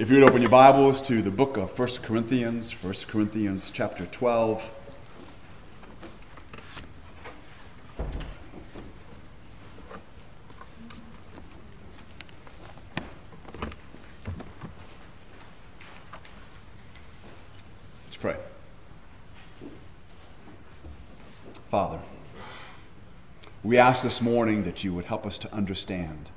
If you would open your Bibles to the book of 1 Corinthians, 1 Corinthians chapter 12. Let's pray. Father, we ask this morning that you would help us to understand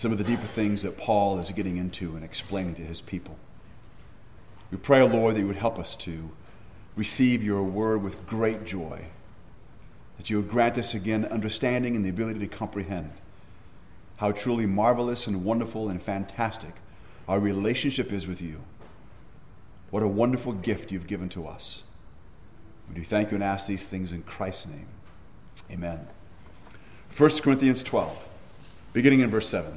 some of the deeper things that Paul is getting into and explaining to his people. We pray, O Lord, that you would help us to receive your word with great joy, that you would grant us again understanding and the ability to comprehend how truly marvelous and wonderful and fantastic our relationship is with you. What a wonderful gift you've given to us. We do thank you and ask these things in Christ's name. Amen. 1 Corinthians 12, beginning in verse 7.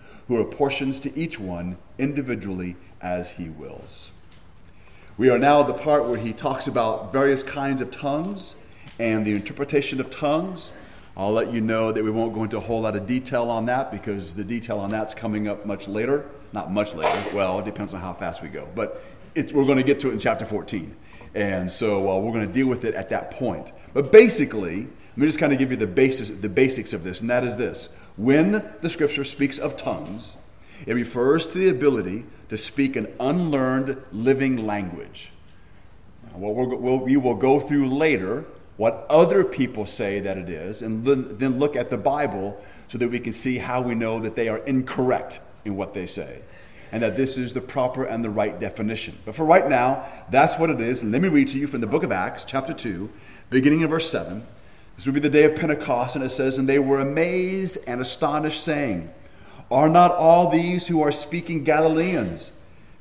who apportions to each one individually as he wills. We are now at the part where he talks about various kinds of tongues and the interpretation of tongues. I'll let you know that we won't go into a whole lot of detail on that because the detail on that's coming up much later. Not much later. Well, it depends on how fast we go. But we're going to get to it in chapter 14. And so uh, we're going to deal with it at that point. But basically, me just kind of give you the, basis, the basics of this, and that is this. When the scripture speaks of tongues, it refers to the ability to speak an unlearned living language. What we'll, we will go through later what other people say that it is, and then look at the Bible so that we can see how we know that they are incorrect in what they say and that this is the proper and the right definition. But for right now, that's what it is. And let me read to you from the book of Acts, chapter 2, beginning in verse 7. This would be the day of Pentecost, and it says, And they were amazed and astonished, saying, Are not all these who are speaking Galileans?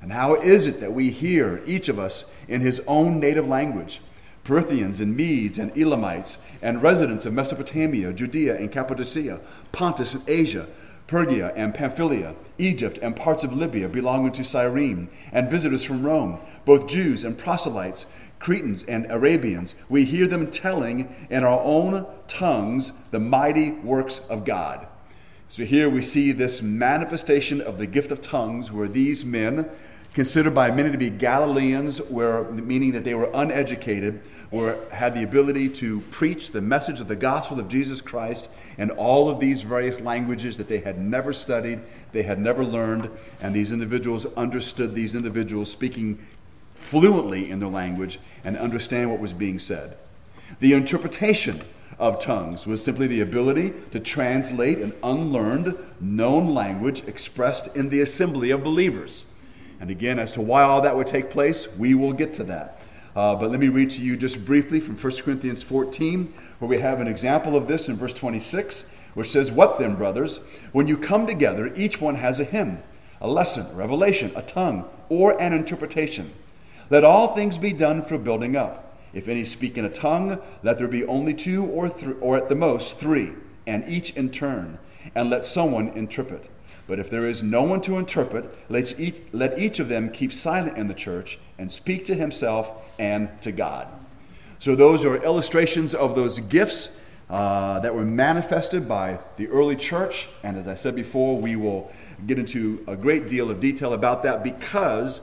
And how is it that we hear, each of us, in his own native language? Parthians and Medes and Elamites, and residents of Mesopotamia, Judea and Cappadocia, Pontus and Asia, Phrygia and Pamphylia, Egypt and parts of Libya belonging to Cyrene, and visitors from Rome, both Jews and proselytes Cretans and Arabians, we hear them telling in our own tongues the mighty works of God. So here we see this manifestation of the gift of tongues where these men, considered by many to be Galileans, were, meaning that they were uneducated, were, had the ability to preach the message of the gospel of Jesus Christ in all of these various languages that they had never studied, they had never learned, and these individuals understood these individuals speaking fluently in their language and understand what was being said. The interpretation of tongues was simply the ability to translate an unlearned, known language expressed in the assembly of believers. And again, as to why all that would take place, we will get to that. Uh, but let me read to you just briefly from 1 Corinthians 14, where we have an example of this in verse 26, which says, What then, brothers? When you come together, each one has a hymn, a lesson, a revelation, a tongue, or an interpretation. Let all things be done for building up. If any speak in a tongue, let there be only two or, th- or at the most three, and each in turn, and let someone interpret. But if there is no one to interpret, let each, let each of them keep silent in the church and speak to himself and to God. So, those are illustrations of those gifts uh, that were manifested by the early church. And as I said before, we will get into a great deal of detail about that because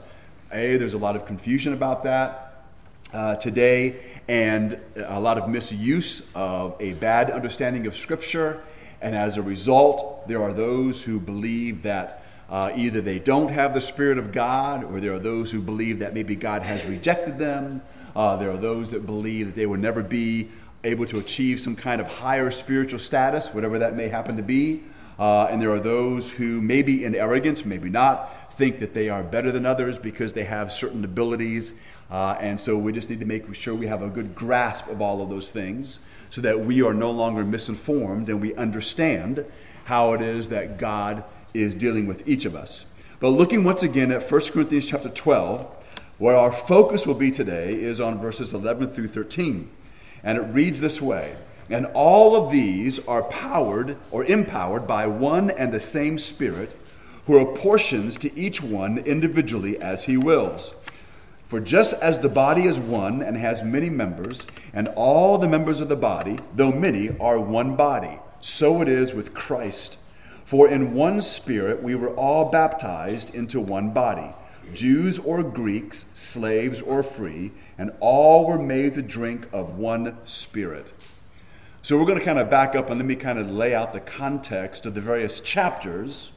a, there's a lot of confusion about that uh, today, and a lot of misuse of a bad understanding of Scripture. And as a result, there are those who believe that uh, either they don't have the Spirit of God, or there are those who believe that maybe God has rejected them. Uh, there are those that believe that they will never be able to achieve some kind of higher spiritual status, whatever that may happen to be. Uh, and there are those who, maybe in arrogance, maybe not, think that they are better than others because they have certain abilities. Uh, and so we just need to make sure we have a good grasp of all of those things so that we are no longer misinformed and we understand how it is that God is dealing with each of us. But looking once again at 1 Corinthians chapter 12, Where our focus will be today is on verses 11 through 13. And it reads this way And all of these are powered or empowered by one and the same Spirit, who apportions to each one individually as he wills. For just as the body is one and has many members, and all the members of the body, though many, are one body, so it is with Christ. For in one Spirit we were all baptized into one body Jews or Greeks, slaves or free, and all were made to drink of one Spirit. So we're going to kind of back up and let me kind of lay out the context of the various chapters,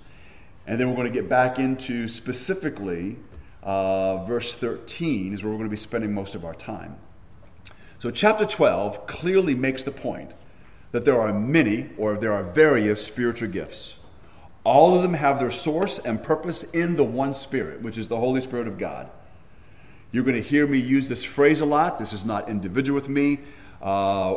and then we're going to get back into specifically uh, verse 13, is where we're going to be spending most of our time. So, chapter 12 clearly makes the point that there are many or there are various spiritual gifts. All of them have their source and purpose in the one Spirit, which is the Holy Spirit of God. You're going to hear me use this phrase a lot. This is not individual with me. Uh,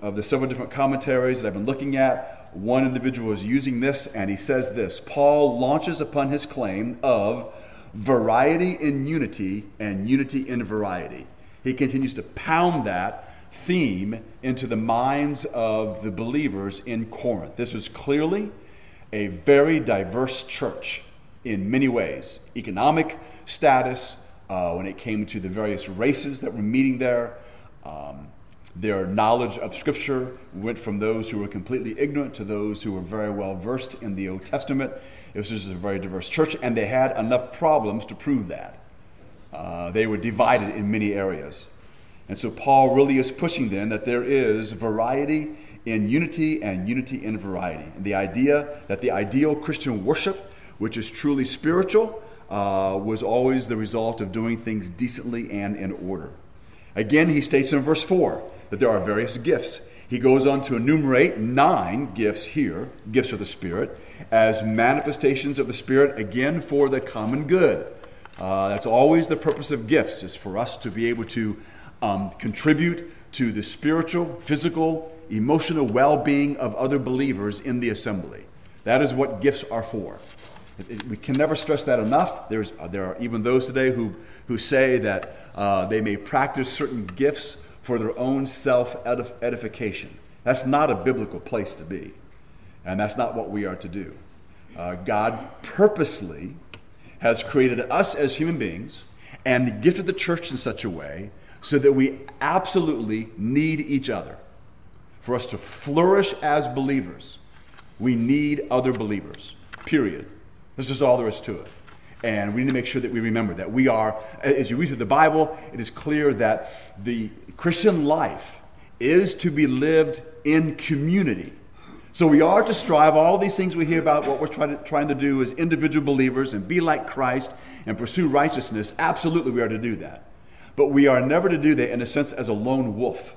of the several different commentaries that I've been looking at, one individual is using this, and he says this Paul launches upon his claim of variety in unity and unity in variety. He continues to pound that theme into the minds of the believers in Corinth. This was clearly a very diverse church in many ways economic status, uh, when it came to the various races that were meeting there. Um, their knowledge of Scripture went from those who were completely ignorant to those who were very well versed in the Old Testament. It was just a very diverse church, and they had enough problems to prove that. Uh, they were divided in many areas. And so Paul really is pushing then that there is variety in unity and unity in variety. And the idea that the ideal Christian worship, which is truly spiritual, uh, was always the result of doing things decently and in order. Again, he states in verse 4 that there are various gifts. He goes on to enumerate nine gifts here, gifts of the Spirit, as manifestations of the Spirit, again for the common good. Uh, that's always the purpose of gifts, is for us to be able to um, contribute to the spiritual, physical, emotional well being of other believers in the assembly. That is what gifts are for. We can never stress that enough. There's, uh, there are even those today who, who say that uh, they may practice certain gifts for their own self edification. That's not a biblical place to be. And that's not what we are to do. Uh, God purposely has created us as human beings and gifted the church in such a way so that we absolutely need each other. For us to flourish as believers, we need other believers, period. This is all there is to it. And we need to make sure that we remember that we are, as you read through the Bible, it is clear that the Christian life is to be lived in community. So we are to strive, all these things we hear about, what we're trying to, trying to do as individual believers and be like Christ and pursue righteousness. Absolutely, we are to do that. But we are never to do that in a sense as a lone wolf.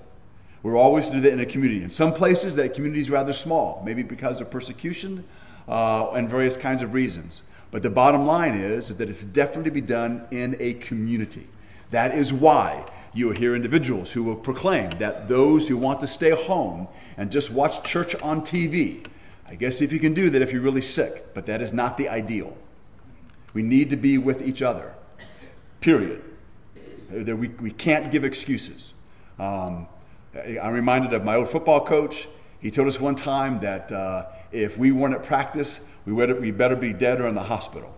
We're always to do that in a community. In some places, that community is rather small, maybe because of persecution uh, and various kinds of reasons. But the bottom line is, is that it's definitely to be done in a community. That is why you will hear individuals who will proclaim that those who want to stay home and just watch church on TV, I guess if you can do that if you're really sick, but that is not the ideal. We need to be with each other, period. We, we can't give excuses. Um, I'm reminded of my old football coach. He told us one time that uh, if we weren't at practice, we better, we better be dead or in the hospital.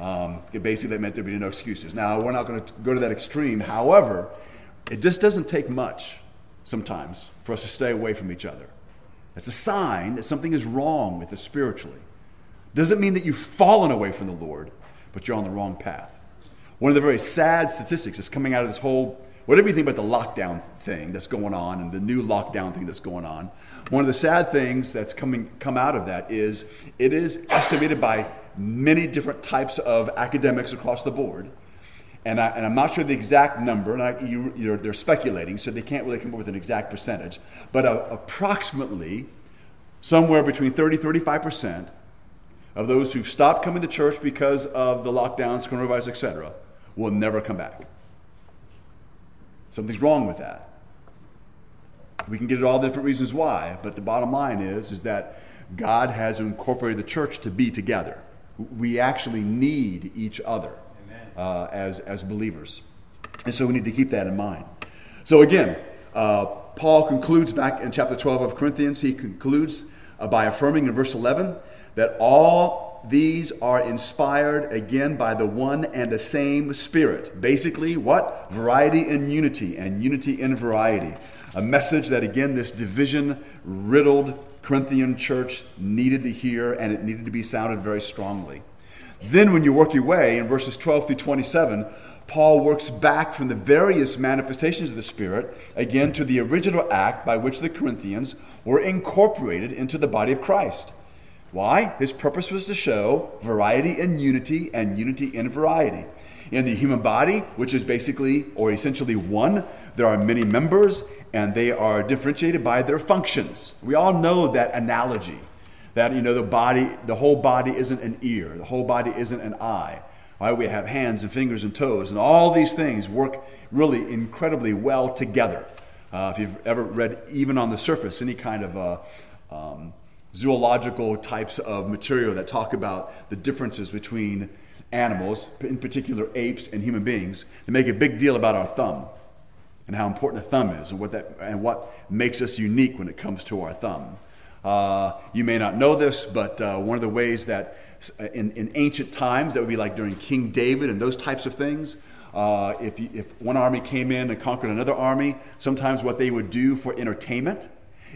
Um, basically, that meant there'd be no excuses. Now, we're not going to go to that extreme. However, it just doesn't take much sometimes for us to stay away from each other. It's a sign that something is wrong with us spiritually. Doesn't mean that you've fallen away from the Lord, but you're on the wrong path. One of the very sad statistics is coming out of this whole whatever you think about the lockdown thing that's going on and the new lockdown thing that's going on, one of the sad things that's coming come out of that is it is estimated by many different types of academics across the board. And, I, am not sure the exact number, and I, you, they're speculating, so they can't really come up with an exact percentage, but uh, approximately somewhere between 30 35% of those who've stopped coming to church because of the lockdowns, coronavirus, etc., will never come back. Something's wrong with that. We can get at all different reasons why, but the bottom line is, is that God has incorporated the church to be together. We actually need each other. uh, as, as believers. And so we need to keep that in mind. So again, uh, Paul concludes back in chapter 12 of Corinthians, he concludes uh, by affirming in verse 11 that all these are inspired again by the one and the same Spirit. Basically, what? Variety in unity, and unity in variety. A message that, again, this division riddled Corinthian church needed to hear, and it needed to be sounded very strongly. Then, when you work your way in verses 12 through 27, Paul works back from the various manifestations of the Spirit, again, to the original act by which the Corinthians were incorporated into the body of Christ. Why? His purpose was to show variety in unity and unity in variety. In the human body, which is basically or essentially one, there are many members and they are differentiated by their functions. We all know that analogy that you know the body the whole body isn't an ear, the whole body isn't an eye. Right? We have hands and fingers and toes, and all these things work really incredibly well together. Uh, if you've ever read, even on the surface, any kind of uh, um, zoological types of material that talk about the differences between animals, in particular apes and human beings, they make a big deal about our thumb and how important the thumb is and what, that, and what makes us unique when it comes to our thumb. Uh, you may not know this, but uh, one of the ways that in, in ancient times, that would be like during King David and those types of things, uh, if, you, if one army came in and conquered another army, sometimes what they would do for entertainment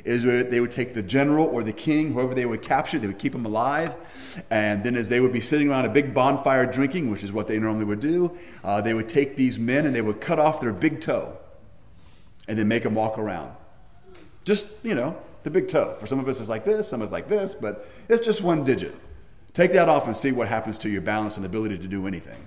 is they would take the general or the king, whoever they would capture, they would keep him alive. And then, as they would be sitting around a big bonfire drinking, which is what they normally would do, uh, they would take these men and they would cut off their big toe and then make them walk around. Just, you know, the big toe. For some of us, it's like this, some of us like this, but it's just one digit. Take that off and see what happens to your balance and ability to do anything.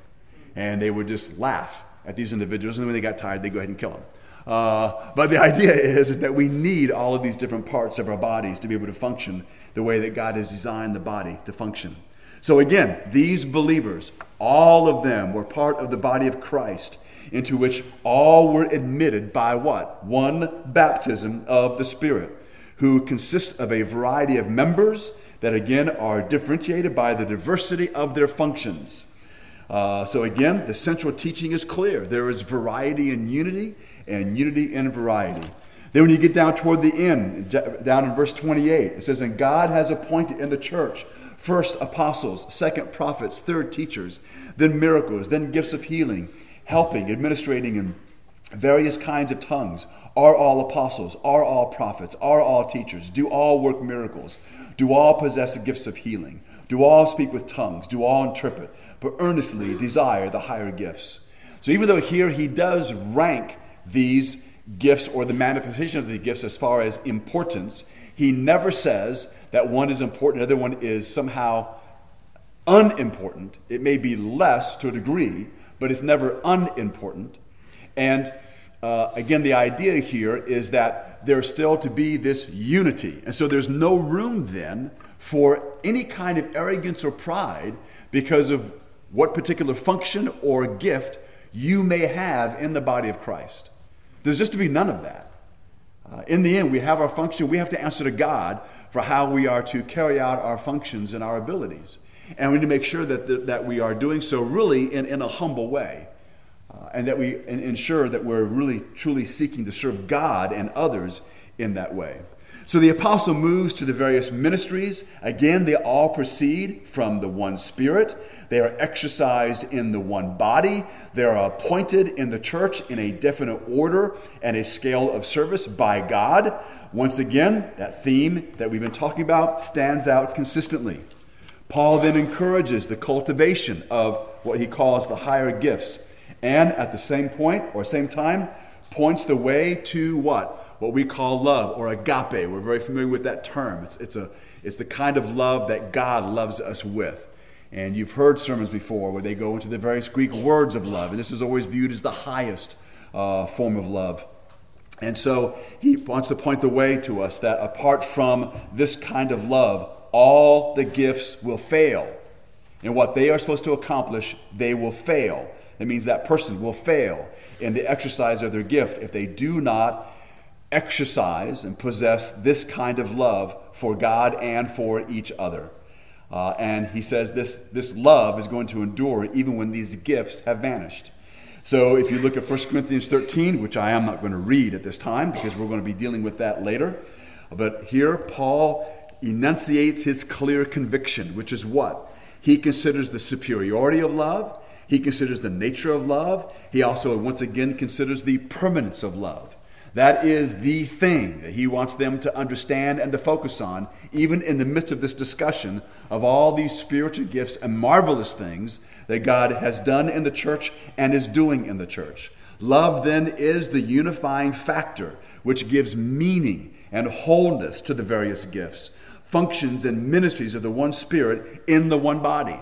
And they would just laugh at these individuals, and when they got tired, they go ahead and kill them. Uh, but the idea is, is that we need all of these different parts of our bodies to be able to function the way that God has designed the body to function. So, again, these believers, all of them were part of the body of Christ, into which all were admitted by what? One baptism of the Spirit, who consists of a variety of members that, again, are differentiated by the diversity of their functions. Uh, so, again, the central teaching is clear there is variety in unity and unity in variety. Then, when you get down toward the end, down in verse 28, it says, And God has appointed in the church first apostles, second prophets, third teachers, then miracles, then gifts of healing, helping, administrating, in various kinds of tongues. Are all apostles? Are all prophets? Are all teachers? Do all work miracles? Do all possess the gifts of healing? Do all speak with tongues? Do all interpret? But earnestly desire the higher gifts. So even though here he does rank these gifts or the manifestation of the gifts as far as importance, he never says that one is important, the other one is somehow unimportant. It may be less to a degree, but it's never unimportant. And uh, again, the idea here is that there's still to be this unity. And so there's no room then for any kind of arrogance or pride because of what particular function or gift you may have in the body of Christ. There's just to be none of that. Uh, in the end, we have our function. We have to answer to God for how we are to carry out our functions and our abilities. And we need to make sure that, the, that we are doing so really in, in a humble way. Uh, and that we ensure that we're really truly seeking to serve God and others in that way. So the apostle moves to the various ministries. Again, they all proceed from the one spirit. They are exercised in the one body. They are appointed in the church in a definite order and a scale of service by God. Once again, that theme that we've been talking about stands out consistently. Paul then encourages the cultivation of what he calls the higher gifts, and at the same point or same time, points the way to what? what we call love or agape. We're very familiar with that term. It's, it's, a, it's the kind of love that God loves us with. And you've heard sermons before where they go into the various Greek words of love, and this is always viewed as the highest uh, form of love. And so he wants to point the way to us that apart from this kind of love, all the gifts will fail. And what they are supposed to accomplish, they will fail. That means that person will fail in the exercise of their gift if they do not exercise and possess this kind of love for God and for each other. Uh, and he says this, this love is going to endure even when these gifts have vanished. So if you look at 1 Corinthians 13, which I am not going to read at this time because we're going to be dealing with that later, but here Paul enunciates his clear conviction, which is what? He considers the superiority of love, he considers the nature of love, he also, once again, considers the permanence of love. That is the thing that he wants them to understand and to focus on, even in the midst of this discussion of all these spiritual gifts and marvelous things that God has done in the church and is doing in the church. Love, then, is the unifying factor which gives meaning and wholeness to the various gifts, functions, and ministries of the one Spirit in the one body.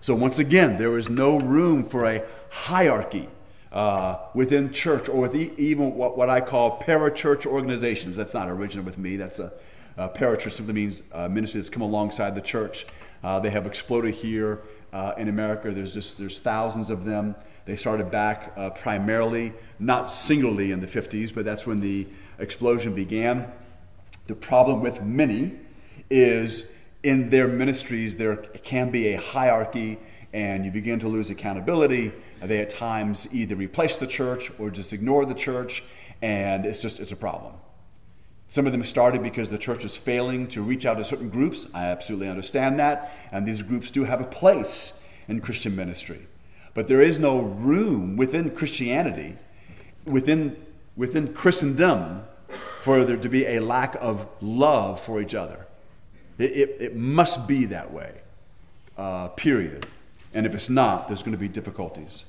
So, once again, there is no room for a hierarchy uh, within church or with even what, what I call parachurch organizations. That's not original with me. That's a, a parachurch simply means ministry that's come alongside the church. Uh, they have exploded here uh, in America. There's just there's thousands of them. They started back uh, primarily, not singly in the 50s, but that's when the explosion began. The problem with many is in their ministries there can be a hierarchy and you begin to lose accountability. They at times either replace the church or just ignore the church, and it's just it's a problem. Some of them started because the church was failing to reach out to certain groups. I absolutely understand that, and these groups do have a place in Christian ministry. But there is no room within Christianity, within, within Christendom, for there to be a lack of love for each other. It, it, it must be that way, uh, period. And if it's not, there's going to be difficulties.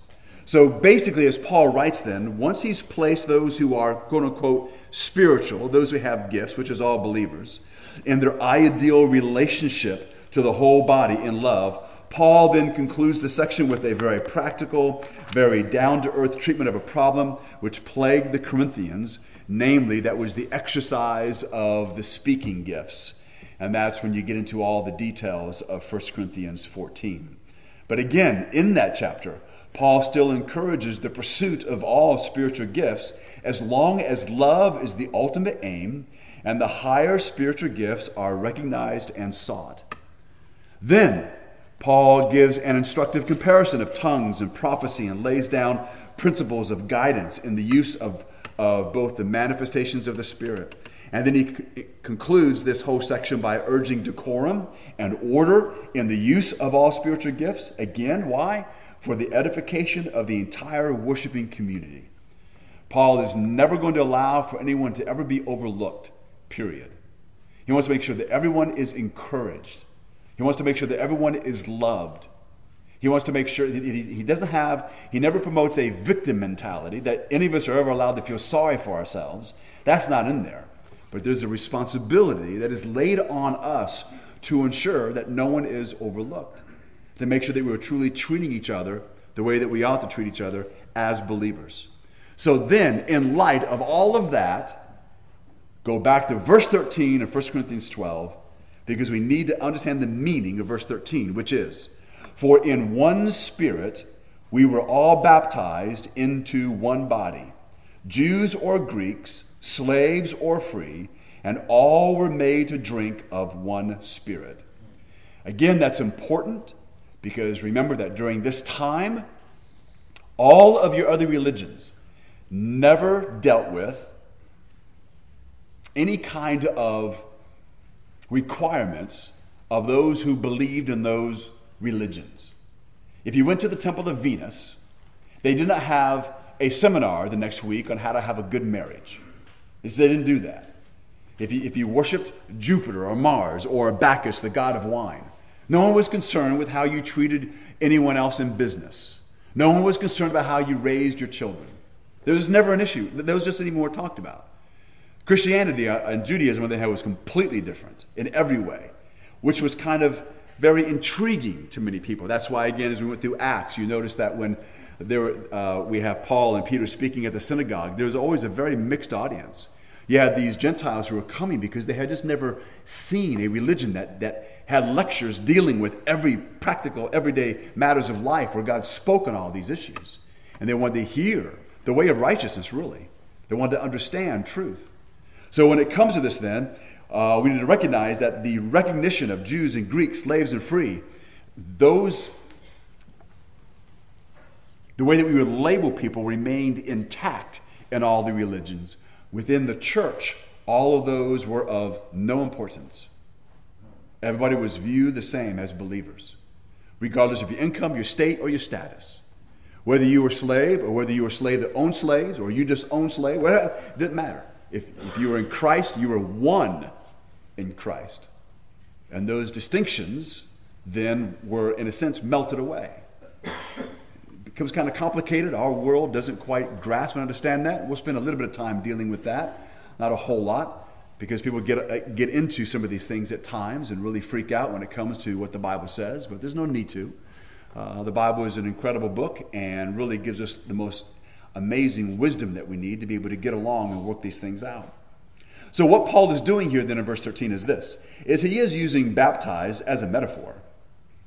So basically, as Paul writes, then, once he's placed those who are quote unquote spiritual, those who have gifts, which is all believers, in their ideal relationship to the whole body in love, Paul then concludes the section with a very practical, very down to earth treatment of a problem which plagued the Corinthians, namely, that was the exercise of the speaking gifts. And that's when you get into all the details of 1 Corinthians 14. But again, in that chapter, Paul still encourages the pursuit of all spiritual gifts as long as love is the ultimate aim and the higher spiritual gifts are recognized and sought. Then, Paul gives an instructive comparison of tongues and prophecy and lays down principles of guidance in the use of, of both the manifestations of the Spirit and then he c- concludes this whole section by urging decorum and order in the use of all spiritual gifts. Again, why? For the edification of the entire worshiping community. Paul is never going to allow for anyone to ever be overlooked, period. He wants to make sure that everyone is encouraged. He wants to make sure that everyone is loved. He wants to make sure he doesn't have, he never promotes a victim mentality that any of us are ever allowed to feel sorry for ourselves. That's not in there. But there's a responsibility that is laid on us to ensure that no one is overlooked, to make sure that we're truly treating each other the way that we ought to treat each other as believers. So then, in light of all of that, go back to verse 13 of 1 Corinthians 12, because we need to understand the meaning of verse 13, which is For in one spirit we were all baptized into one body, Jews or Greeks slaves or free, and all were made to drink of one spirit. Again, that's important because remember that during this time, all of your other religions never dealt with any kind of requirements of those who believed in those religions. If you went to the Temple of Venus, they did not have a seminar the next week on how to have a good marriage. They didn't do that. If you, if you worshiped Jupiter or Mars or Bacchus, the god of wine, no one was concerned with how you treated anyone else in business. No one was concerned about how you raised your children. There was never an issue. Was just anymore talked about. Christianity uh, and Judaism, on the other hand, was completely different in every way, which was kind of very intriguing to many people. That's why, again, as we went through Acts, you notice that when there, uh, we have Paul and Peter speaking at the synagogue, there was always a very mixed audience. You had these Gentiles who were coming because they had just never seen a religion that, that had lectures dealing with every practical, everyday matters of life where God spoke on all these issues. And they wanted to hear the way of righteousness, really. They wanted to understand truth. So when it comes to this, then, uh, we need to recognize that the recognition of Jews and Greeks, slaves and free, those, the way that we would label people remained intact in all the religions. Within the church, all of those were of no importance. Everybody was viewed the same as believers, regardless of your income, your state, or your status. Whether you were slave, or whether you were slave that owned slaves, or you just owned slaves, whatever, it didn't matter. If, if you were in Christ, you were one in Christ. And those distinctions then were, in a sense, melted away. It becomes kind of complicated. Our world doesn't quite grasp and understand that. We'll spend a little bit of time dealing with that, not a whole lot, because people get, uh, get into some of these things at times and really freak out when it comes to what the Bible says, but there's no need to. Uh, the Bible is an incredible book and really gives us the most amazing wisdom that we need to be able to get along and work these things out. So what Paul is doing here then in verse 13 is this is he is using baptize as a metaphor.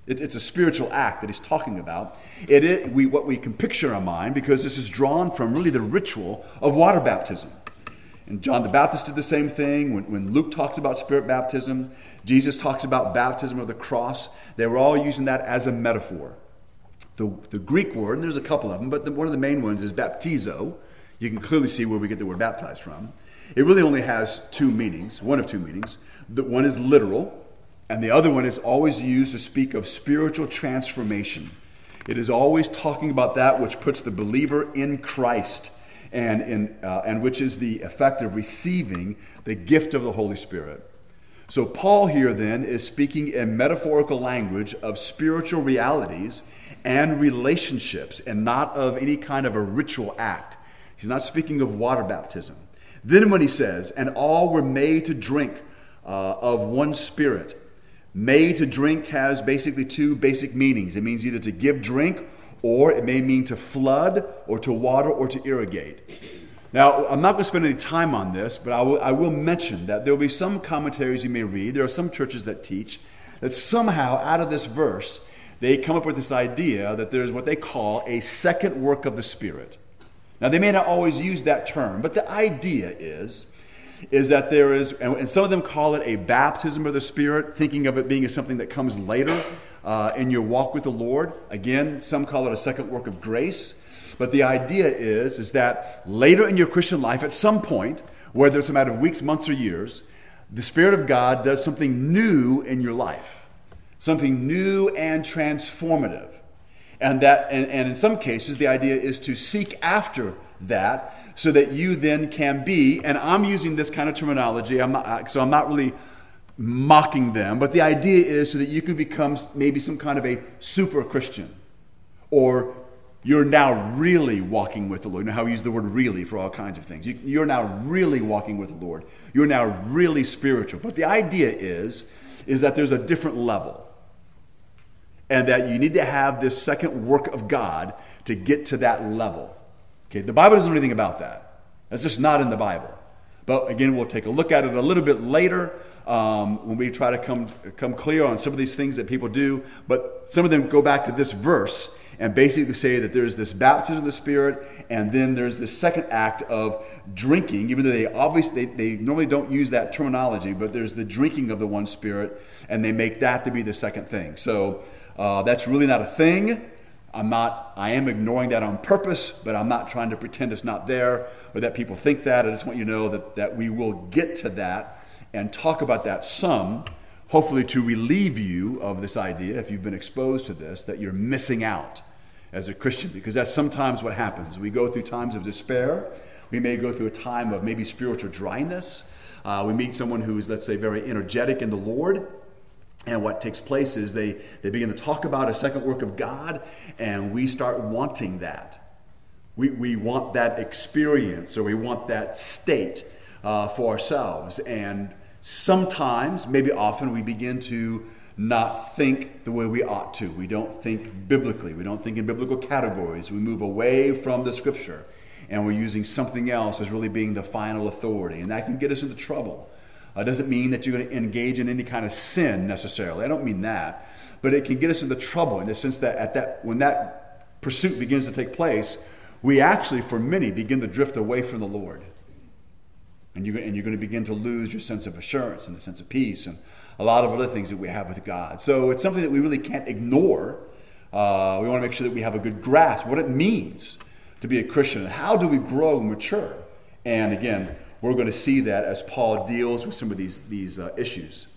It, it's a spiritual act that he's talking about. It is we, what we can picture in our mind because this is drawn from really the ritual of water baptism. And John the Baptist did the same thing. When, when Luke talks about spirit baptism, Jesus talks about baptism of the cross. They were all using that as a metaphor. The, the Greek word, and there's a couple of them, but the, one of the main ones is baptizo. You can clearly see where we get the word baptized from. It really only has two meanings, one of two meanings. The one is literal, and the other one is always used to speak of spiritual transformation. It is always talking about that which puts the believer in Christ and, in, uh, and which is the effect of receiving the gift of the Holy Spirit. So, Paul here then is speaking in metaphorical language of spiritual realities and relationships and not of any kind of a ritual act. He's not speaking of water baptism. Then, when he says, and all were made to drink uh, of one spirit, made to drink has basically two basic meanings. It means either to give drink, or it may mean to flood, or to water, or to irrigate. Now, I'm not going to spend any time on this, but I will, I will mention that there will be some commentaries you may read. There are some churches that teach that somehow out of this verse, they come up with this idea that there's what they call a second work of the Spirit. Now, they may not always use that term, but the idea is, is that there is, and some of them call it a baptism of the Spirit, thinking of it being as something that comes later uh, in your walk with the Lord. Again, some call it a second work of grace. But the idea is, is that later in your Christian life, at some point, whether it's a matter of weeks, months, or years, the Spirit of God does something new in your life, something new and transformative. And that, and, and in some cases, the idea is to seek after that so that you then can be, and I'm using this kind of terminology, I'm not, so I'm not really mocking them, but the idea is so that you can become maybe some kind of a super Christian, or you're now really walking with the Lord. You know how we use the word really for all kinds of things. You, are now really walking with the Lord. You're now really spiritual. But the idea is, is that there's a different level and that you need to have this second work of God to get to that level. Okay, the Bible doesn't know anything about that. That's just not in the Bible. But again, we'll take a look at it a little bit later um, when we try to come, come clear on some of these things that people do. But some of them go back to this verse and basically say that there's this baptism of the Spirit, and then there's this second act of drinking, even though they obviously they, they normally don't use that terminology, but there's the drinking of the one Spirit, and they make that to be the second thing. So uh, that's really not a thing. I'm not, I am ignoring that on purpose, but I'm not trying to pretend it's not there or that people think that. I just want you to know that, that we will get to that and talk about that some, hopefully to relieve you of this idea, if you've been exposed to this, that you're missing out as a Christian, because that's sometimes what happens. We go through times of despair. We may go through a time of maybe spiritual dryness. Uh, we meet someone who's, let's say, very energetic in the Lord, and what takes place is they, they begin to talk about a second work of God, and we start wanting that. We, we want that experience or we want that state uh, for ourselves. And sometimes, maybe often, we begin to not think the way we ought to. We don't think biblically, we don't think in biblical categories. We move away from the scripture and we're using something else as really being the final authority. And that can get us into trouble. Uh, doesn't mean that you're going to engage in any kind of sin necessarily. I don't mean that. But it can get us into trouble in the sense that at that when that pursuit begins to take place, we actually, for many, begin to drift away from the Lord. And you're, and you're going to begin to lose your sense of assurance and the sense of peace and a lot of other things that we have with God. So it's something that we really can't ignore. Uh, we want to make sure that we have a good grasp what it means to be a Christian how do we grow and mature. And again, we're going to see that as Paul deals with some of these, these uh, issues.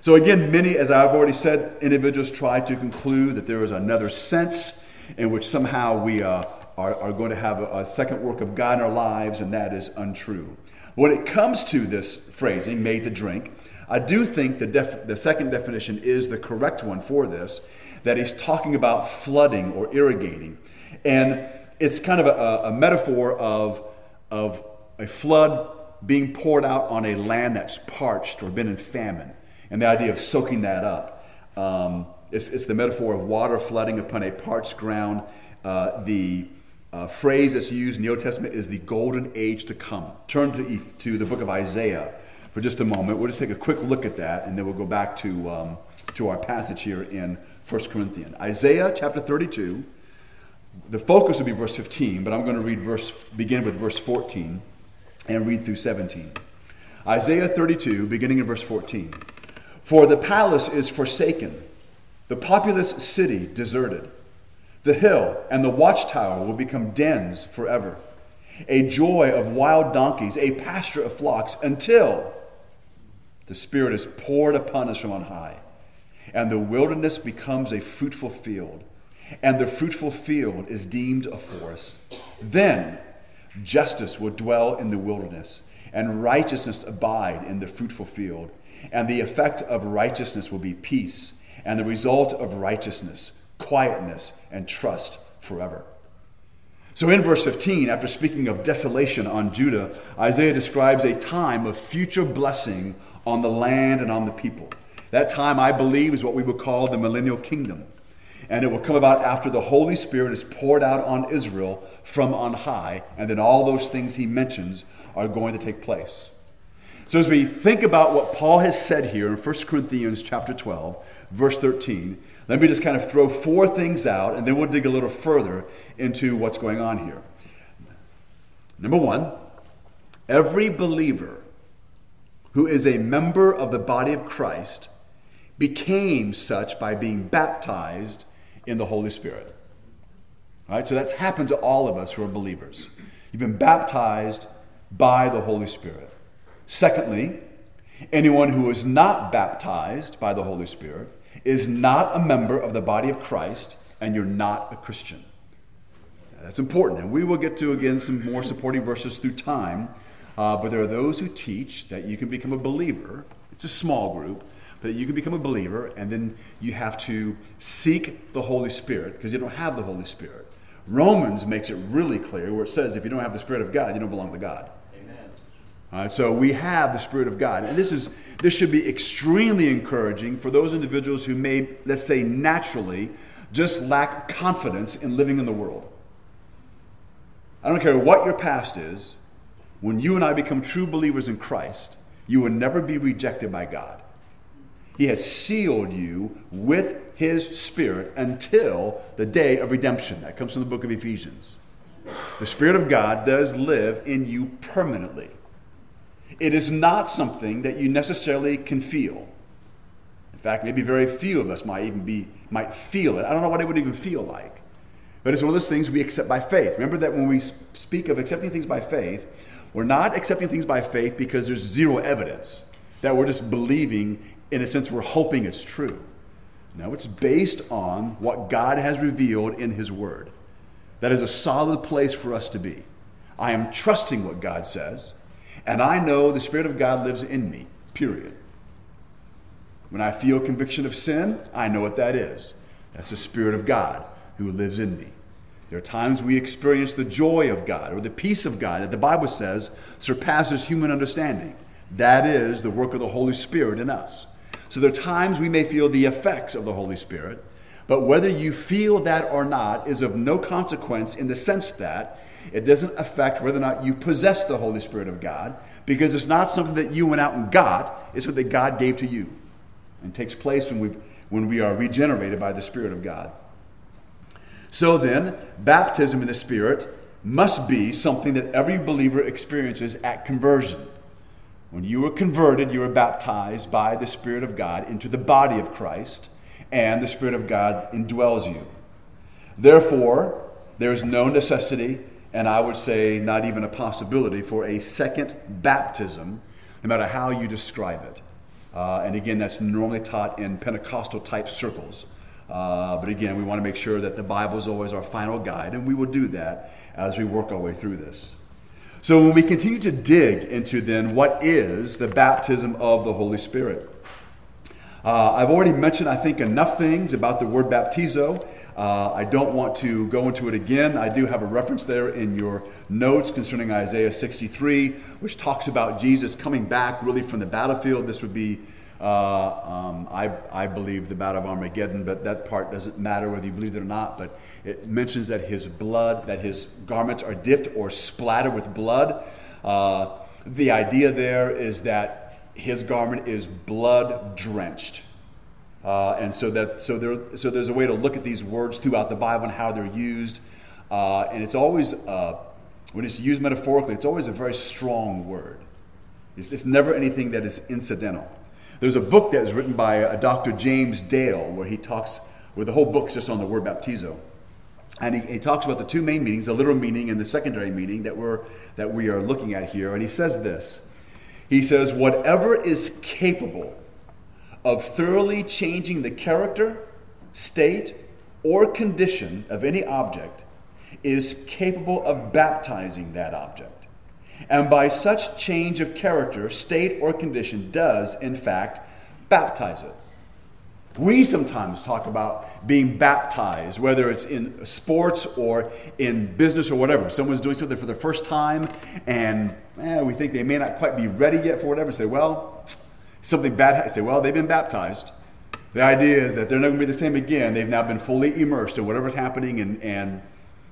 So, again, many, as I've already said, individuals try to conclude that there is another sense in which somehow we uh, are, are, going to have a, a second work of God in our lives, and that is untrue. When it comes to this phrasing, made to drink, I do think the, def- the second definition is the correct one for this, that he's talking about flooding or irrigating. And it's kind of a, a metaphor of, of a flood being poured out on a land that's parched or been in famine, and the idea of soaking that up. Um, it's, it's, the metaphor of water flooding upon a parched ground. Uh, the uh, phrase that's used in the Old Testament is the golden age to come. Turn to, to the book of Isaiah for just a moment. We'll just take a quick look at that, and then we'll go back to, um, to our passage here in 1 Corinthians. Isaiah chapter 32. The focus will be verse 15, but I'm going to read verse, begin with verse 14 and read through 17. Isaiah 32, beginning in verse 14. For the palace is forsaken, the populous city deserted. The hill and the watchtower will become dens forever, a joy of wild donkeys, a pasture of flocks, until the Spirit is poured upon us from on high, and the wilderness becomes a fruitful field, and the fruitful field is deemed a forest. Then Justice will dwell in the wilderness, and righteousness abide in the fruitful field. And the effect of righteousness will be peace, and the result of righteousness, quietness, and trust forever. So, in verse 15, after speaking of desolation on Judah, Isaiah describes a time of future blessing on the land and on the people. That time, I believe, is what we would call the millennial kingdom and it will come about after the Holy Spirit is poured out on Israel from on high, and then all those things he mentions are going to take place. So as we think about what Paul has said here in 1 Corinthians chapter 12, verse 13, let me just kind of throw four things out, and then we'll dig a little further into what's going on here. Number one, every believer who is a member of the body of Christ became such by being baptized in the Holy Spirit. All right, so that's happened to all of us who are believers. You've been baptized by the Holy Spirit. Secondly, anyone who is not baptized by the Holy Spirit is not a member of the body of Christ, and you're not a Christian. That's important. And we will get to, again, some more supporting verses through time. Uh, but there are those who teach that you can become a believer. It's a small group that you can become a believer and then you have to seek the Holy Spirit because you don't have the Holy Spirit. Romans makes it really clear where it says if you don't have the Spirit of God, you don't belong to God. Amen. All right, so we have the Spirit of God. And this is this should be extremely encouraging for those individuals who may, let's say, naturally just lack confidence in living in the world. I don't care what your past is, when you and I become true believers in Christ, you will never be rejected by God. He has sealed you with His Spirit until the day of redemption. That comes from the book of Ephesians. The Spirit of God does live in you permanently. It is not something that you necessarily can feel. In fact, maybe very few of us might even be might feel it. I don't know what it would even feel like. But it's one of those things we accept by faith. Remember that when we speak of accepting things by faith, we're not accepting things by faith because there's zero evidence. That we're just believing in a sense, we're hoping it's true. No, it's based on what God has revealed in His Word. That is a solid place for us to be. I am trusting what God says, and I know the Spirit of God lives in me, period. When I feel conviction of sin, I know what that is. That's the Spirit of God who lives in me. There are times we experience the joy of God or the peace of God that the Bible says surpasses human understanding. That is the work of the Holy Spirit in us. So there are times we may feel the effects of the Holy Spirit, but whether you feel that or not is of no consequence in the sense that it doesn't affect whether or not you possess the Holy Spirit of God, because it's not something that you went out and got, it's what that God gave to you. And takes place when we, when we are regenerated by the Spirit of God. So then, baptism in the Spirit must be something that every believer experiences at conversion. When you were converted, you were baptized by the Spirit of God into the body of Christ, and the Spirit of God indwells you. Therefore, there is no necessity, and I would say not even a possibility, for a second baptism, no matter how you describe it. Uh, and again, that's normally taught in Pentecostal type circles. Uh, but again, we want to make sure that the Bible is always our final guide, and we will do that as we work our way through this. So, when we continue to dig into then what is the baptism of the Holy Spirit, uh, I've already mentioned, I think, enough things about the word baptizo. Uh, I don't want to go into it again. I do have a reference there in your notes concerning Isaiah 63, which talks about Jesus coming back really from the battlefield. This would be uh, um, I, I believe the Battle of Armageddon, but that part doesn't matter whether you believe it or not. But it mentions that his blood, that his garments are dipped or splattered with blood. Uh, the idea there is that his garment is blood drenched. Uh, and so that so there so there's a way to look at these words throughout the Bible and how they're used, uh, and it's always uh, when it's used metaphorically, it's always a very strong word. It's, it's never anything that is incidental. There's a book that is written by uh, a Dr. James Dale where he talks, where the whole book's just on the word baptizo. And he, he, talks about the two main meanings, the literal meaning and the secondary meaning that, we're, that we are looking at here. And he says this He says, Whatever is capable of thoroughly changing the character, state, or condition of any object is capable of baptizing that object and by such change of character, state, or condition does, in fact, baptize it. We sometimes talk about being baptized, whether it's in sports or in business or whatever. Someone's doing something for the first time, and eh, we think they may not quite be ready yet for whatever. Say, well, something bad. Say, well, they've been baptized. The idea is that they're not going to be the same again. They've now been fully immersed in whatever's happening, and, and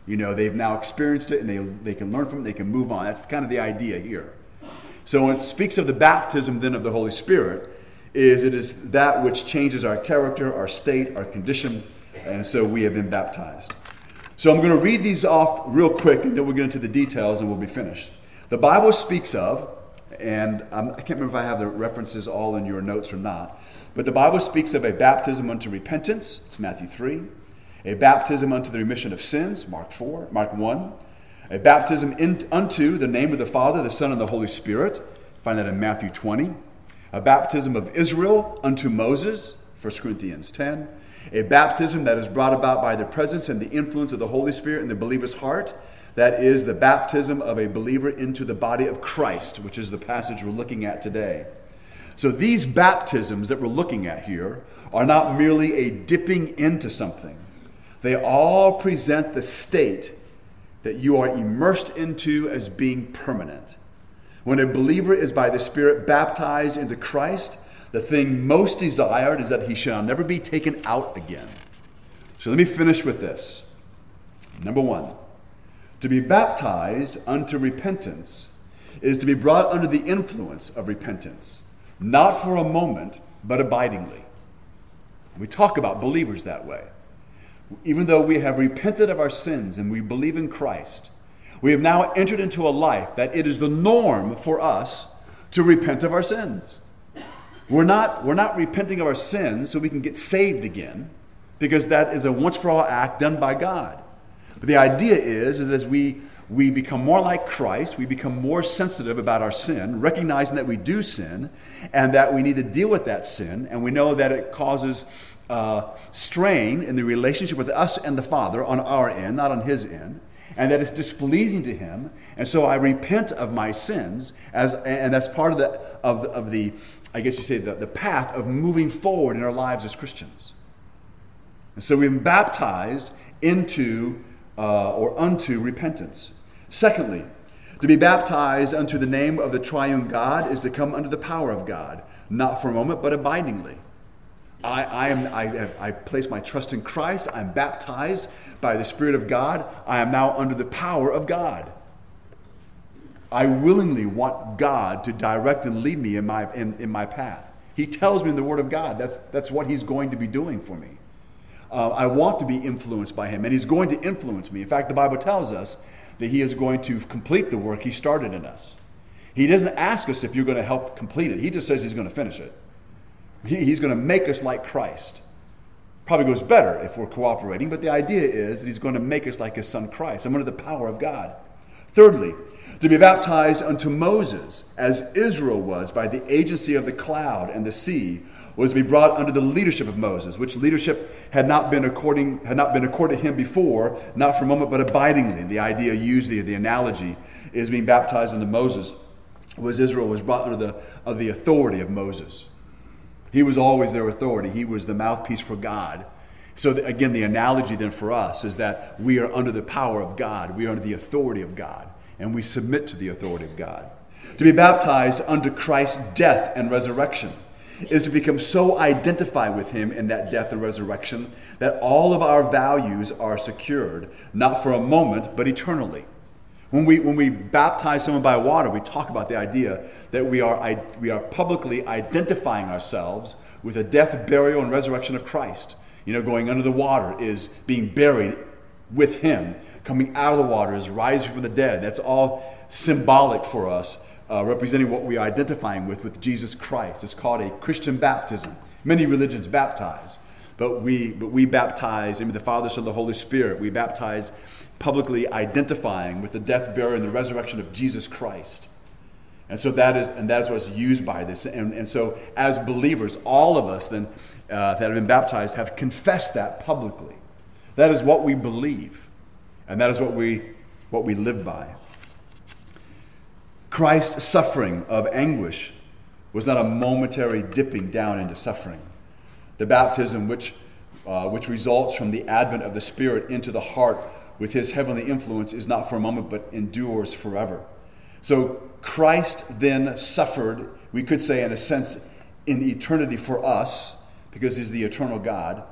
you know, they've now experienced it and they, they can learn from it, they can move on. That's kind of the idea here. So when it speaks of the baptism then of the Holy Spirit, is it is that which changes our character, our state, our condition, and so we have been baptized. So I'm going to read these off real quick and then we'll get into the details and we'll be finished. The Bible speaks of, and I'm, I can not remember if I have the references all in your notes or not, but the Bible speaks of a baptism unto repentance. It's Matthew 3 a baptism unto the remission of sins, Mark 4, Mark 1, a baptism in, unto the name of the Father, the Son, and the Holy Spirit, find that in Matthew 20, a baptism of Israel unto Moses, 1 Corinthians 10, a baptism that is brought about by the presence and the influence of the Holy Spirit in the believer's heart, that is the baptism of a believer into the body of Christ, which is the passage we're looking at today. So these baptisms that we're looking at here are not merely a dipping into something. They all present the state that you are immersed into as being permanent. When a believer is by the Spirit baptized into Christ, the thing most desired is that he shall never be taken out again. So let me finish with this. Number one, to be baptized unto repentance is to be brought under the influence of repentance, not for a moment, but abidingly. We talk about believers that way even though we have repented of our sins and we believe in Christ, we have now entered into a life that it is the norm for us to repent of our sins. We're not, we're not repenting of our sins so we can get saved again, because that is a once for all act done by God. But the idea is, is as we, we become more like Christ, we become more sensitive about our sin, recognizing that we do sin and that we need to deal with that sin, and we know that it causes uh, strain in the relationship with us and the Father on our end, not on His end, and that it's displeasing to Him. And so I repent of my sins, as, and that's part of the, of the, of the I guess you say, the, the path of moving forward in our lives as Christians. And so we've been baptized into uh, or unto repentance. Secondly, to be baptized unto the name of the triune God is to come under the power of God, not for a moment, but abidingly. I, I, am, I, I place my trust in Christ. I'm baptized by the Spirit of God. I am now under the power of God. I willingly want God to direct and lead me in my, in, in my path. He tells me in the Word of God that's, that's what He's going to be doing for me. Uh, I want to be influenced by Him, and He's going to influence me. In fact, the Bible tells us that He is going to complete the work He started in us. He doesn't ask us if you're going to help complete it, He just says He's going to finish it. He, he's going to make us like Christ. Probably goes better if we're cooperating, but the idea is that He's going to make us like His Son Christ. I'm under the power of God. Thirdly, to be baptized unto Moses, as Israel was by the agency of the cloud and the sea, was to be brought under the leadership of Moses, which leadership had not been according had not been accorded him before, not for a moment, but abidingly. The idea used, the, the analogy, is being baptized into Moses, was Israel was brought under the, of the authority of Moses. He was always their authority. He was the mouthpiece for God. So, the, again, the analogy then for us is that we are under the power of God, we are under the authority of God, and we submit to the authority of God. To be baptized under Christ's death and resurrection is to become so identified with him in that death and resurrection that all of our values are secured, not for a moment, but eternally. When we, when we baptize someone by water, we talk about the idea that we are, we are publicly identifying ourselves with the death, burial, and resurrection of Christ. You know, going under the water is being buried with Him. Coming out of the water is rising from the dead. That's all symbolic for us, uh, representing what we are identifying with, with Jesus Christ. It's called a Christian baptism. Many religions baptize, but we, but we baptize in the Father, Son, and the Holy Spirit. We baptize publicly identifying with the death, burial, and the resurrection of Jesus Christ. And so that is, and that is what's used by this. And, and so, as believers, all of us then uh, that have been baptized have confessed that publicly. That is what we believe, and that is what we what we live by. Christ's suffering of anguish was not a momentary dipping down into suffering. The baptism, which uh, which results from the advent of the Spirit into the heart with his heavenly influence is not for a moment but endures forever. So Christ then suffered, we could say, in a sense, in eternity for us, because he's the eternal God.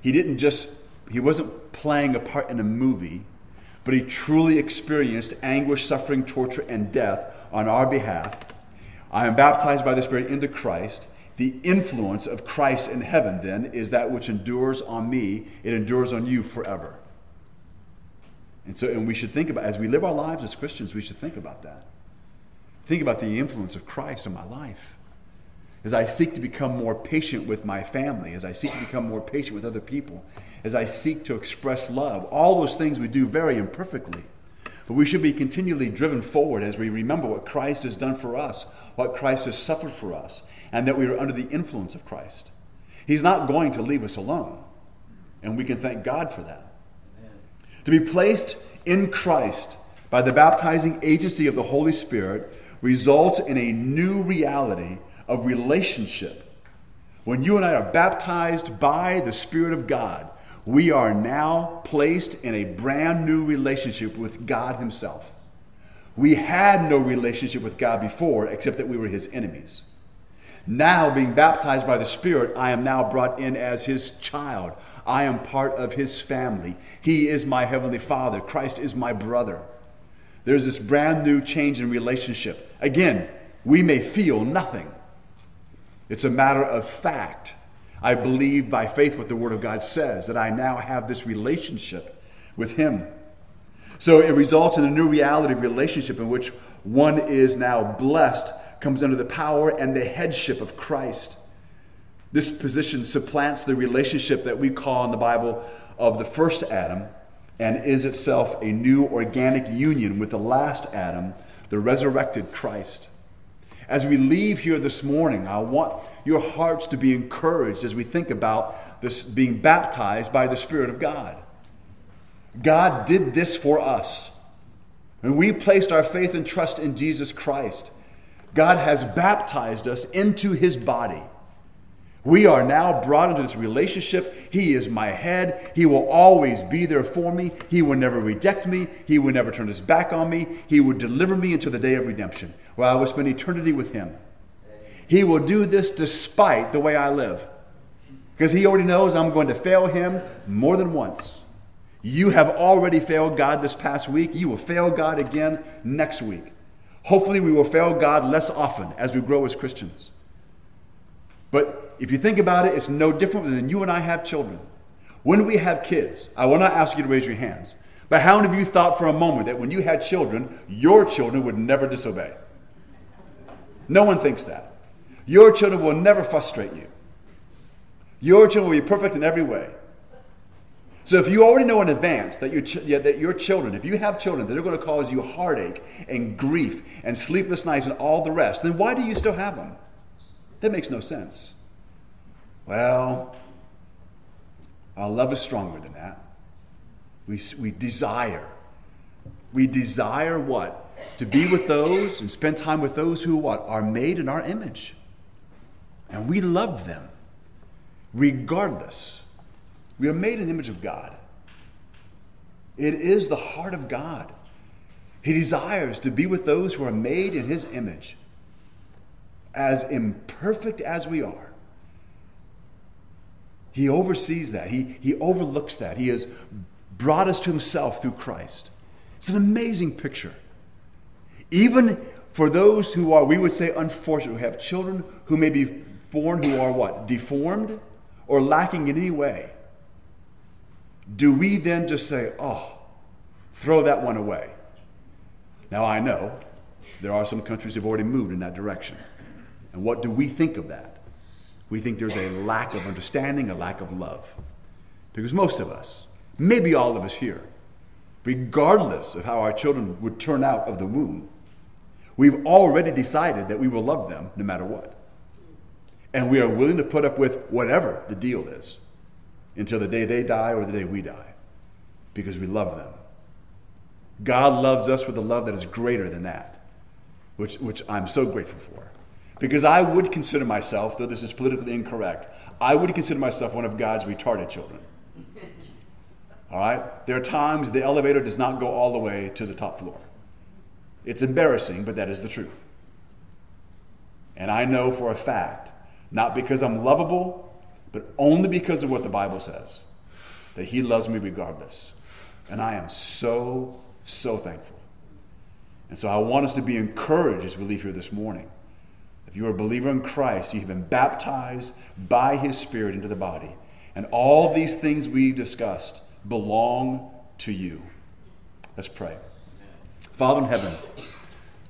He didn't just, he wasn't playing a part in a movie, but he truly experienced anguish, suffering, torture, and death on our behalf. I am baptized by the Spirit into Christ. The influence of Christ in heaven, then, is that which endures on me, it endures on you forever. And so, and we should think about, as we live our lives as Christians, we should think about that. Think about the influence of Christ in my life. As I seek to become more patient with my family, as I seek to become more patient with other people, as I seek to express love, all those things we do very imperfectly. But we should be continually driven forward as we remember what Christ has done for us, what Christ has suffered for us, and that we are under the influence of Christ. He's not going to leave us alone, and we can thank God for that. To be placed in Christ by the baptizing agency of the Holy Spirit results in a new reality of relationship. When you and I are baptized by the Spirit of God, we are now placed in a brand new relationship with God Himself. We had no relationship with God before except that we were His enemies. Now, being baptized by the Spirit, I am now brought in as His child. I am part of his family. He is my heavenly father. Christ is my brother. There's this brand new change in relationship. Again, we may feel nothing, it's a matter of fact. I believe by faith what the Word of God says, that I now have this relationship with Him. So it results in a new reality of relationship in which one is now blessed, comes under the power and the headship of Christ. This position supplants the relationship that we call in the Bible of the first Adam and is itself a new organic union with the last Adam, the resurrected Christ. As we leave here this morning, I want your hearts to be encouraged as we think about this being baptized by the Spirit of God. God did this for us. And we placed our faith and trust in Jesus Christ, God has baptized us into his body. We are now brought into this relationship. He is my head. He will always be there for me. He will never reject me. He will never turn his back on me. He will deliver me until the day of redemption, where I will spend eternity with him. He will do this despite the way I live, because he already knows I'm going to fail him more than once. You have already failed God this past week. You will fail God again next week. Hopefully, we will fail God less often as we grow as Christians. But if you think about it, it's no different than you and I have children. When we have kids, I will not ask you to raise your hands, but how many of you thought for a moment that when you had children, your children would never disobey? No one thinks that. Your children will never frustrate you. Your children will be perfect in every way. So if you already know in advance that your, ch- yeah, that your children, if you have children that are going to cause you heartache and grief and sleepless nights and all the rest, then why do you still have them? That makes no sense. Well, our love is stronger than that. We, we desire. We desire what? To be with those and spend time with those who what? Are made in our image. And we love them regardless. We are made in the image of God. It is the heart of God. He desires to be with those who are made in His image, as imperfect as we are. He oversees that, He, he overlooks that. He has brought us to Himself through Christ. It's an amazing picture. Even for those who are, we would say, unfortunate, who have children who may be born who are what? Deformed or lacking in any way do we then just say, oh, throw that one away? Now, I know there are some countries have already moved in that direction. And what do we think of that? We think there's a lack of understanding, a lack of love. Because most of us, maybe all of us here, regardless of how our children would turn out of the womb, we've already decided that we will love them no matter what. And we are willing to put up with whatever the deal is until the day they die or the day we die because we love them. God loves us with a love that is greater than that, which, which I'm so grateful for. Because I would consider myself, though this is politically incorrect, I would consider myself one of God's retarded children. All right? There are times the elevator does not go all the way to the top floor. It's embarrassing, but that is the truth. And I know for a fact, not because I'm lovable, but only because of what the Bible says that He loves me regardless. And I am so, so thankful. And so I want us to be encouraged as we leave here this morning. If you are a believer in Christ, you have been baptized by His Spirit into the body. And all these things we've discussed belong to you. Let's pray. Father in heaven,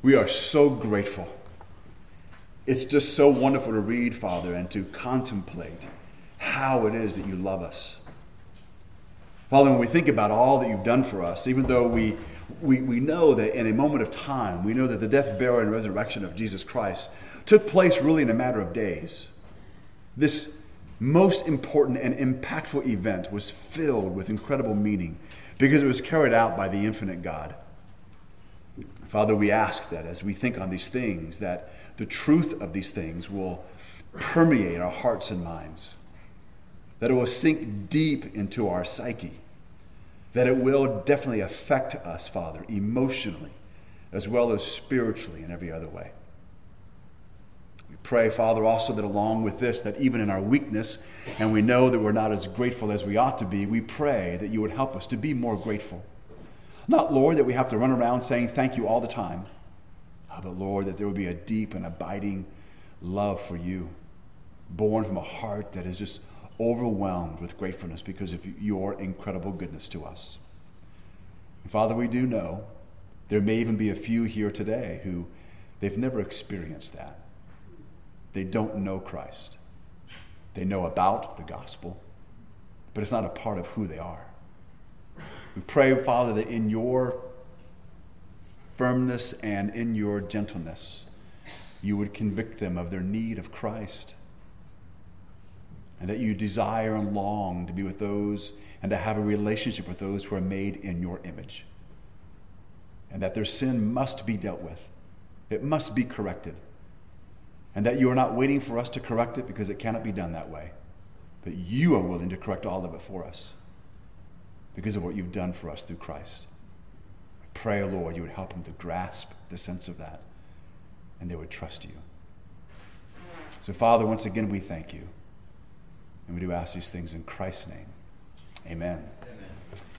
we are so grateful. It's just so wonderful to read, Father, and to contemplate how it is that you love us. Father, when we think about all that you've done for us, even though we, we, we know that in a moment of time, we know that the death, burial, and resurrection of Jesus Christ took place really in a matter of days. This most important and impactful event was filled with incredible meaning because it was carried out by the infinite God. Father, we ask that as we think on these things, that the truth of these things will permeate our hearts and minds that it will sink deep into our psyche, that it will definitely affect us, Father, emotionally, as well as spiritually in every other way. We pray, Father, also that along with this, that even in our weakness, and we know that we're not as grateful as we ought to be, we pray that you would help us to be more grateful. Not, Lord, that we have to run around saying thank you all the time, uh, but Lord, that there would be a deep and abiding love for you, born from a heart that is just overwhelmed with gratefulness because of your incredible goodness to us. And Father, we do know there may even be a few here today who they've never experienced that. They don't know Christ. They know about the gospel, but it's not a part of who they are. We pray, Father, that in your firmness and in your gentleness, you would convict them of their need of Christ and that you desire and long to be with those and to have a relationship with those who are made in your image. And that their sin must be dealt with, it must be corrected. And that you are not waiting for us to correct it because it cannot be done that way. But you are willing to correct all of it for us because of what you've done for us through Christ. I pray, Lord, you would help them to grasp the sense of that and they would trust you. So, Father, once again, we thank you. And we do ask these things in Christ's name. Amen.